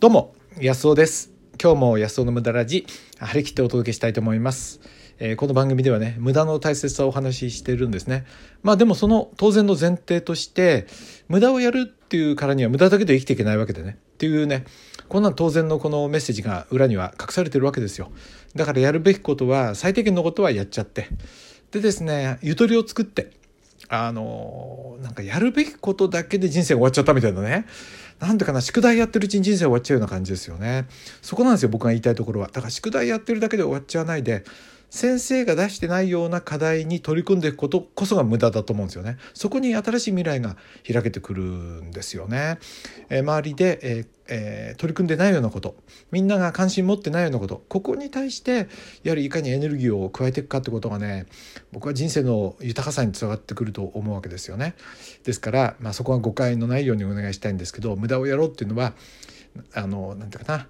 どうも安尾です。今日も安尾の無駄ラジ張り切ってお届けしたいと思います、えーこの番組ではね無駄の大切さをお話ししてるんですね。まあでもその当然の前提として無駄をやるっていうからには無駄だけで生きていけないわけでね。っていうねこんな当然のこのメッセージが裏には隠されてるわけですよ。だからやるべきことは最低限のことはやっちゃって。でですねゆとりを作ってあのなんかやるべきことだけで人生が終わっちゃったみたいなね。なんてかな宿題やってるうちに人生終わっちゃうような感じですよね。そこなんですよ僕が言いたいところは。だから宿題やってるだけで終わっちゃわないで先生が出してないような課題に取り組んでいくことこそが無駄だと思うんですよね。そこに新しい未来が開けてくるんですよね、えー周りで、えーえー取り組んでないようなこと。みんなが関心持ってないようなこと。ここに対してやはりいかにエネルギーを加えていくかってことがね僕は人生の豊かさにつながってくると思うわけですよね。ですから、まあ、そこは誤解のないようにお願いしたいんですけど無駄をやろうっていうのはあのなんていうかな、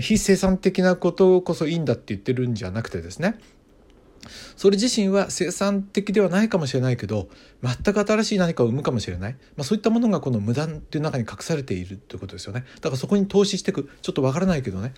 非生産的なことこそいいんだって言ってるんじゃなくてですね。それ自身は生産的ではないかもしれないけど全く新しい何かを生むかもしれない、まあ、そういったものがこの無駄っていう中に隠されているということですよね。だからそこに投資していくちょっとわからないけどね、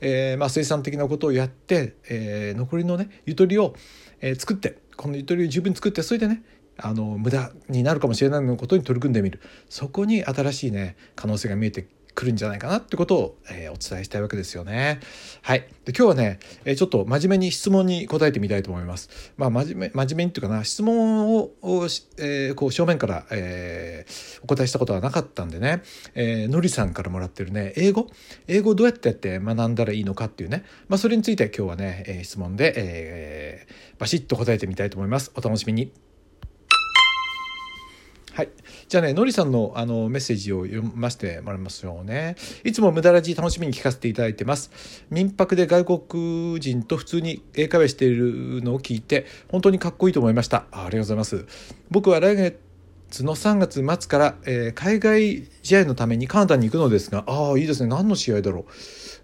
えーまあ生産的なことをやって、えー残りのねゆとりを、えー作ってこのゆとりを十分作ってそれでねあの無駄になるかもしれないようなことに取り組んでみる。そこに新しいね可能性が見えてくるんじゃないかなってことを、えーお伝えしたいわけですよね。はい。で今日はね、えーちょっと真面目に質問に答えてみたいと思います。まあ真面目真面目にっていうかな質問ををえーこう正面から、えーお答えしたことはなかったんでね、えーのりさんからもらってるね英語？英語どうやってやって学んだらいいのかっていうね、まあそれについて今日はね、えー質問で、えーバシッと答えてみたいと思います。お楽しみに。はい。じゃあね、のりさんのあのメッセージを読ませてもらいますよね。いつも無駄ラジ楽しみに聞かせていただいてます。民泊で外国人と普通に英会話しているのを聞いて、本当にかっこいいと思いました。ありがとうございます。僕は来月の3月末から、えー海外試合のためにカナダに行くのですが、ああ、いいですね。何の試合だろ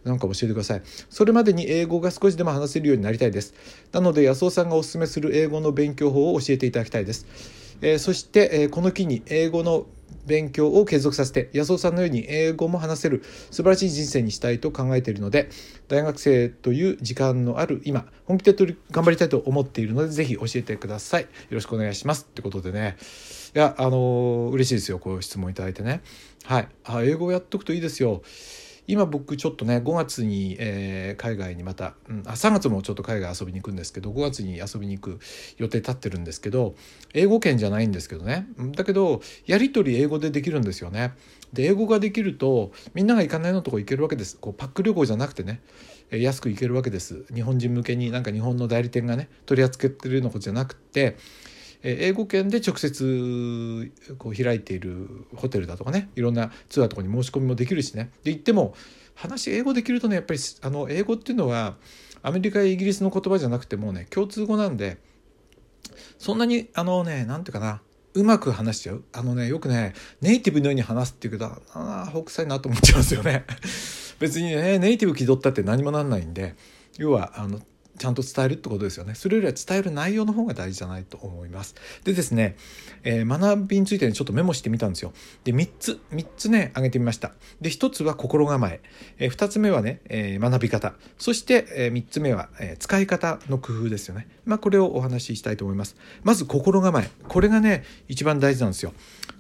う。なんか教えてください。それまでに英語が少しでも話せるようになりたいです。なので、安尾さんがお勧めする英語の勉強法を教えていただきたいです。えそして、えーこの機に英語の勉強を継続させて安尾さんのように英語も話せる素晴らしい人生にしたいと考えているので大学生という時間のある今本気で取り頑張りたいと思っているのでぜひ教えてください。よろしくお願いします。ってことでね。いやあのー嬉しいですよ。こういう質問いただいてね。はい。あ英語をやっとくといいですよ。今僕ちょっとね5月に、えー海外にまた、うん、あ3月もちょっと海外遊びに行くんですけど5月に遊びに行く予定立ってるんですけど英語圏じゃないんですけどね。だけどやり取り英語でできるんですよね。で英語ができるとみんなが行かないようなとこ行けるわけです。こうパック旅行じゃなくてね安く行けるわけです。日本人向けになんか日本の代理店がね取り扱ってるようなことじゃなくて英語圏で直接こう開いているホテルだとかねいろんなツアーとかに申し込みもできるしね。で行っても話英語できるとねやっぱりあの英語っていうのはアメリカやイギリスの言葉じゃなくてもうね共通語なんでそんなにあのねなんていうかなうまく話しちゃう。あのねよくねネイティブのように話すっていうけどああ北斎なと思っちゃうんですよね。別にねネイティブ気取ったって何もなんないんで要はあのちゃんと伝えるってことですよね。それよりは伝える内容の方が大事じゃないと思います。でですね、えー学びについて、ね、ちょっとメモしてみたんですよ。で、3つ、3つね、挙げてみました。で、1つは心構え。えー、2つ目はね、えー学び方。そして、えー、3つ目は、えー使い方の工夫ですよね。まあ、これをお話ししたいと思います。まず、心構え。これがね、一番大事なんですよ。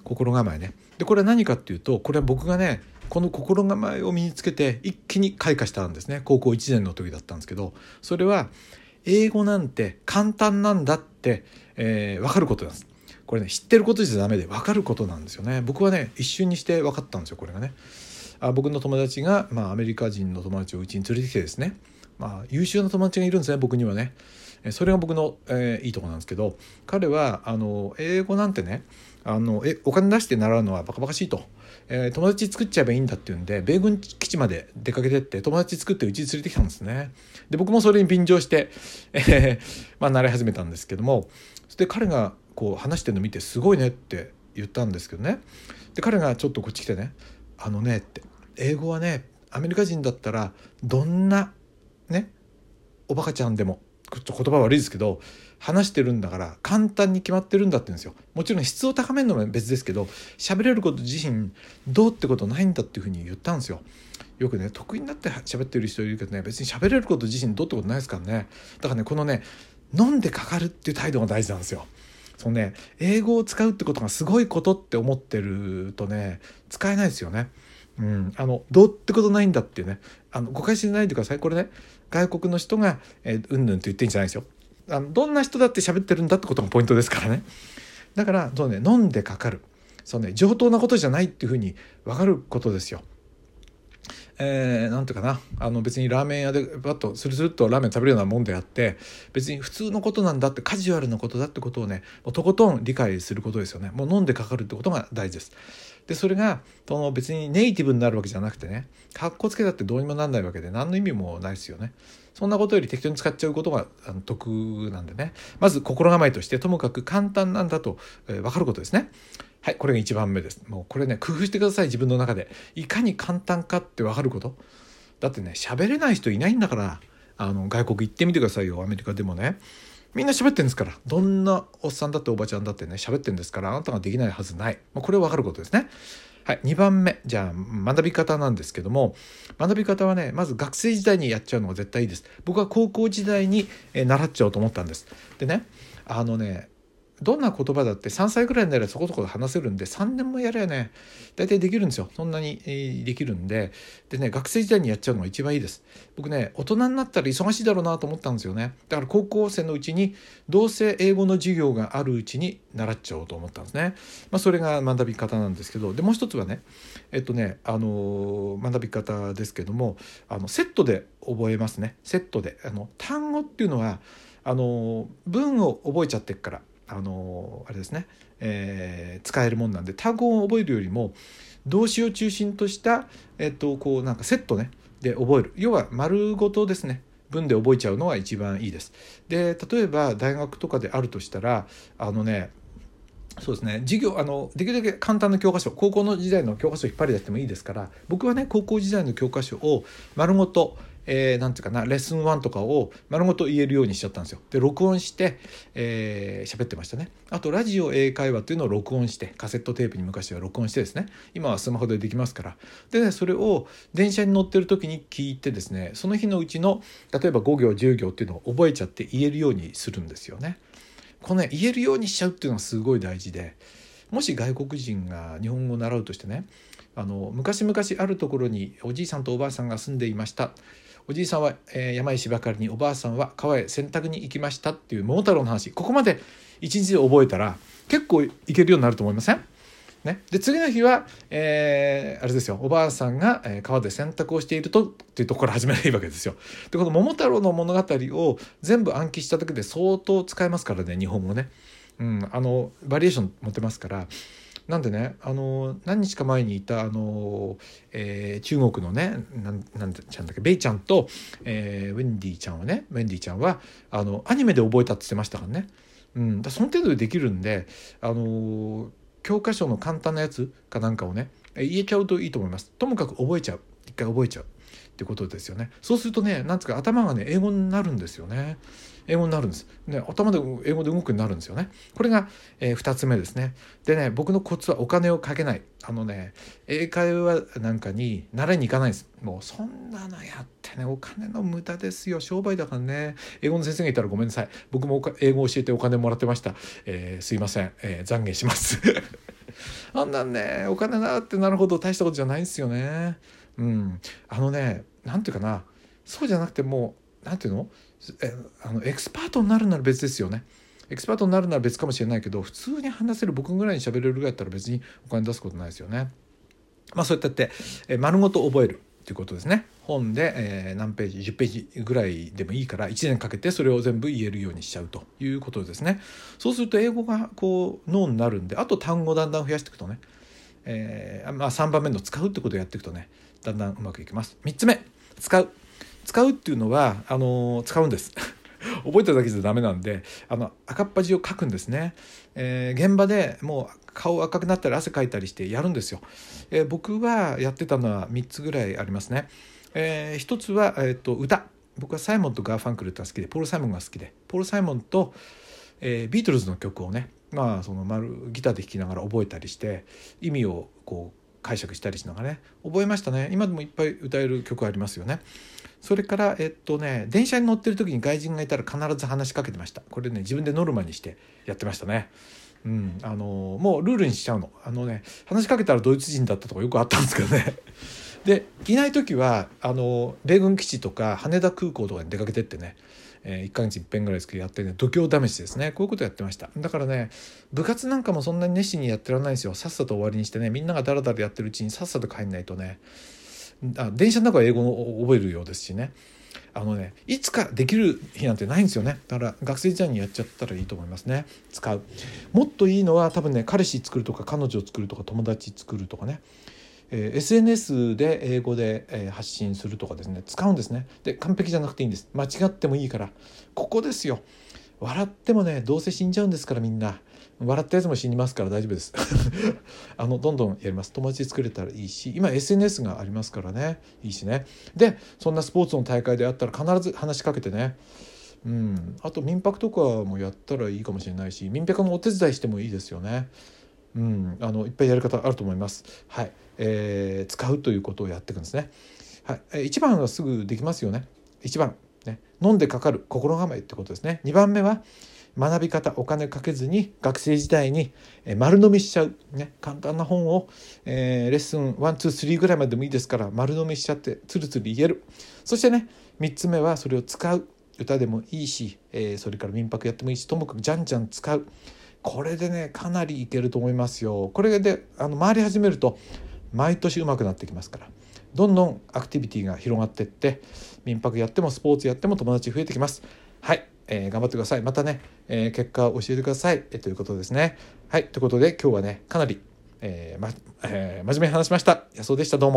心構えね。で、これは何かっていうと、これは僕がね、この心構えを身につけて一気に開花したんですね。高校1年の時だったんですけどそれは英語なんて簡単なんだって、えー分かることなんです。これね知ってることじゃダメで分かることなんですよね。僕はね一瞬にして分かったんですよこれがね。あ僕の友達が、まあ、アメリカ人の友達をうちに連れてきてですね、まあ、優秀な友達がいるんですね僕にはね。それが僕の、えーいいとこなんですけど彼はあの英語なんてねあのえお金出して習うのはバカバカしいと、えー友達作っちゃえばいいんだっていうんで米軍基地まで出かけてって友達作ってうちに連れてきたんですね。で僕もそれに便乗して、えーまあ、習い始めたんですけどもそして彼がこう話してるの見てすごいねって言ったんですけどね。で彼がちょっとこっち来てね「あのね」って英語はねアメリカ人だったらどんなねおバカちゃんでもちょっと言葉悪いですけど話してるんだから簡単に決まってるんだって言うんですよ。もちろん質を高めるのは別ですけど喋れること自身どうってことないんだっていうふうに言ったんですよ。よくね得意になって喋ってる人いるけどね別に喋れること自身どうってことないですからね。だからねこのね飲んでかかるっていう態度が大事なんですよ。そのね英語を使うってことがすごいことって思ってるとね使えないですよね。うん、あのどうってことないんだっていうね。あの誤解しないでくださいこれね外国の人が「えー、うんぬん」と言ってんじゃないですよ。あのどんな人だって喋ってるんだってことがポイントですからね。だからそうね飲んでかかる。そうね上等なことじゃないっていうふうに分かることですよ。えー、なんていうかな。あの別にラーメン屋でバッとスルスルっとラーメン食べるようなもんであって別に普通のことなんだってカジュアルなことだってことをねとことん理解することですよね。もう飲んでかかるってことが大事です。でそれがその別にネイティブになるわけじゃなくてねかっこつけたってどうにもなんないわけで何の意味もないですよね。そんなことより適当に使っちゃうことが得なんでね。まず心構えとしてともかく簡単なんだと、えー、分かることですね。はいこれが1番目です。もうこれね工夫してください自分の中で。いかに簡単かって分かること。だってね喋れない人いないんだから。あの外国行ってみてくださいよ。アメリカでもね。みんな喋ってんですから。どんなおっさんだっておばちゃんだってね喋ってんですから。あなたができないはずない、まあ、これは分かることですね。はい、2番目。じゃあ学び方なんですけども。学び方はねまず学生時代にやっちゃうのが絶対いいです。僕は高校時代に習っちゃおうと思ったんです。でねあのねどんな言葉だって3歳ぐらいになればそこそこで話せるんで3年もやればね大体できるんですよ。そんなにできるんで。でね学生時代にやっちゃうのが一番いいです。僕ね大人になったら忙しいだろうなと思ったんですよね。だから高校生のうちにどうせ英語の授業があるうちに習っちゃおうと思ったんですね、まあ、それが学び方なんですけど。でもう一つはねえっとねあの学び方ですけどもあのセットで覚えますね。セットで。あの単語っていうのはあの文を覚えちゃってっから。あのあれですね、えー、使えるもんなんで単語を覚えるよりも動詞を中心とした、えっと、こうなんかセットね。で覚える。要は丸ごとですね。文で覚えちゃうのが一番いいです。で例えば大学とかであるとしたらあのねそうですね。授業あのできるだけ簡単な教科書高校の時代の教科書を引っ張り出してもいいですから僕はね高校時代の教科書を丸ごとえー、なんていうかなレッスン1とかを丸ごと言えるようにしちゃったんですよ。で録音してえー、喋ってましたね。あとラジオ英会話っていうのを録音してカセットテープに昔は録音してですね今はスマホでできますからでねそれを電車に乗ってる時に聞いてですねその日のうちの例えば5行10行っていうのを覚えちゃって言えるようにするんですよね。このね言えるようにしちゃうっていうのがすごい大事でもし外国人が日本語を習うとしてねあの昔々あるところにおじいさんとおばあさんが住んでいましたおじいさんは、えー、山石ばかりにおばあさんは川へ洗濯に行きましたっていう桃太郎の話。ここまで一日で覚えたら結構いけるようになると思いません？ね、で次の日は、えー、あれですよ。おばあさんが、えー、川で洗濯をしているとっていうところから始めればいいわけですよ。でこの「桃太郎」の物語を全部暗記しただけで相当使えますからね日本語ね。うん、あのバリエーション持てますからなんでねあの何日か前にいたあの、えー、中国のねなんなんちゃんだっけベイちゃんと、えー、ウェンディちゃんはねウェンディちゃんはあのアニメで覚えたって言ってましたからね。うん、だその程度でできるんであの教科書の簡単なやつかなんかをね言えちゃうといいと思います。ともかく覚えちゃう一回覚えちゃうってことですよね。そうするとねなんつうか頭がね英語になるんですよね。英語になるんです。ね、頭で英語で動くようになるんですよね。これが、えー、2つ目ですね。でね、僕のコツはお金をかけない。あのね、英会話なんかに習いに行かないんです。もうそんなのやってね、お金の無駄ですよ。商売だからね。英語の先生がいたらごめんなさい。僕も英語を教えてお金もらってました。えー、すいません。えー、懺悔します。あんなんね、お金なってなるほど大したことじゃないんですよね。うん。あのね、なんていうかな。そうじゃなくてもう、なんていうの？あのエキスパートになるなら別ですよね。エキスパートになるなら別かもしれないけど普通に話せる僕ぐらいに喋れるぐらいだったら別にお金出すことないですよね。まあそういったって、え丸ごと覚えるということですね。本で、えー、何ページ10ページぐらいでもいいから1年かけてそれを全部言えるようにしちゃうということですね。そうすると英語がこう脳になるんであと単語だんだん増やしていくとね、えー、まあ、3番目の使うってことをやっていくとねだんだんうまくいきます。3つ目使う使うっていうのはあの使うんです。覚えてるだけじゃダメなんであの赤っ端を書くんですね、えー、現場でもう顔赤くなったり汗かいたりしてやるんですよ、えー、僕はやってたのは3つぐらいありますね、えー、1つは、えーと、歌。僕はサイモンとガーファンクルってが好きでポール・サイモンが好きで。ポール・サイモンと、えー、ビートルズの曲をねまあその丸ギターで弾きながら覚えたりして意味をこう解釈したりしながらね覚えましたね。今でもいっぱい歌える曲ありますよね。それからえっとね電車に乗ってる時に外人がいたら必ず話しかけてました。これね自分でノルマにしてやってましたね。うん、あのもうルールにしちゃうの。あのね話しかけたらドイツ人だったとかよくあったんですけどね。でいない時はあの米軍基地とか羽田空港とかに出かけてってねえー、1ヶ月いっぺんぐらいですけどやってね度胸試しですね。こういうことやってました。だからね部活なんかもそんなに熱心にやってらんないんですよ。さっさと終わりにしてねみんながダラダラやってるうちにさっさと帰んないとね。あ電車の中は英語を覚えるようですしね。あのねいつかできる日なんてないんですよね。だから学生時代にやっちゃったらいいと思いますね。使う。もっといいのは多分ね彼氏作るとか彼女を作るとか友達作るとかね。え、SNS で英語で、え、発信するとかですね。使うんですね。で完璧じゃなくていいんです。間違ってもいいから。ここですよ。笑ってもねどうせ死んじゃうんですからみんな。笑ったやつも死にますから大丈夫です。あのどんどんやります。友達作れたらいいし今 SNS がありますからね。いいしね。でそんなスポーツの大会であったら必ず話しかけてね。うん、あと民泊とかもやったらいいかもしれないし民泊のお手伝いしてもいいですよね。うん、あのいっぱいやり方あると思います。はい、えー、使うということをやっていくんですね。はい、1番はすぐできますよね。1番、ね、飲んでかかる心構えってことですね。2番目は学び方お金かけずに学生時代に丸飲みしちゃう、ね、簡単な本を、えー、レッスン123ぐらいまでもいいですから丸飲みしちゃってつるつる言える。そしてね3つ目はそれを使う。歌でもいいし、えー、それから民泊やってもいいしともかくじゃんじゃん使う。これでねかなりいけると思いますよ。これであの回り始めると毎年上手くなってきますから。どんどんアクティビティが広がっていって民泊やってもスポーツやっても友達増えてきます。はい、えー、頑張ってください。またね、えー、結果を教えてください、えー、ということですね。はいということで今日はねかなり、えーまえー、真面目に話しました。安尾でした。どうも。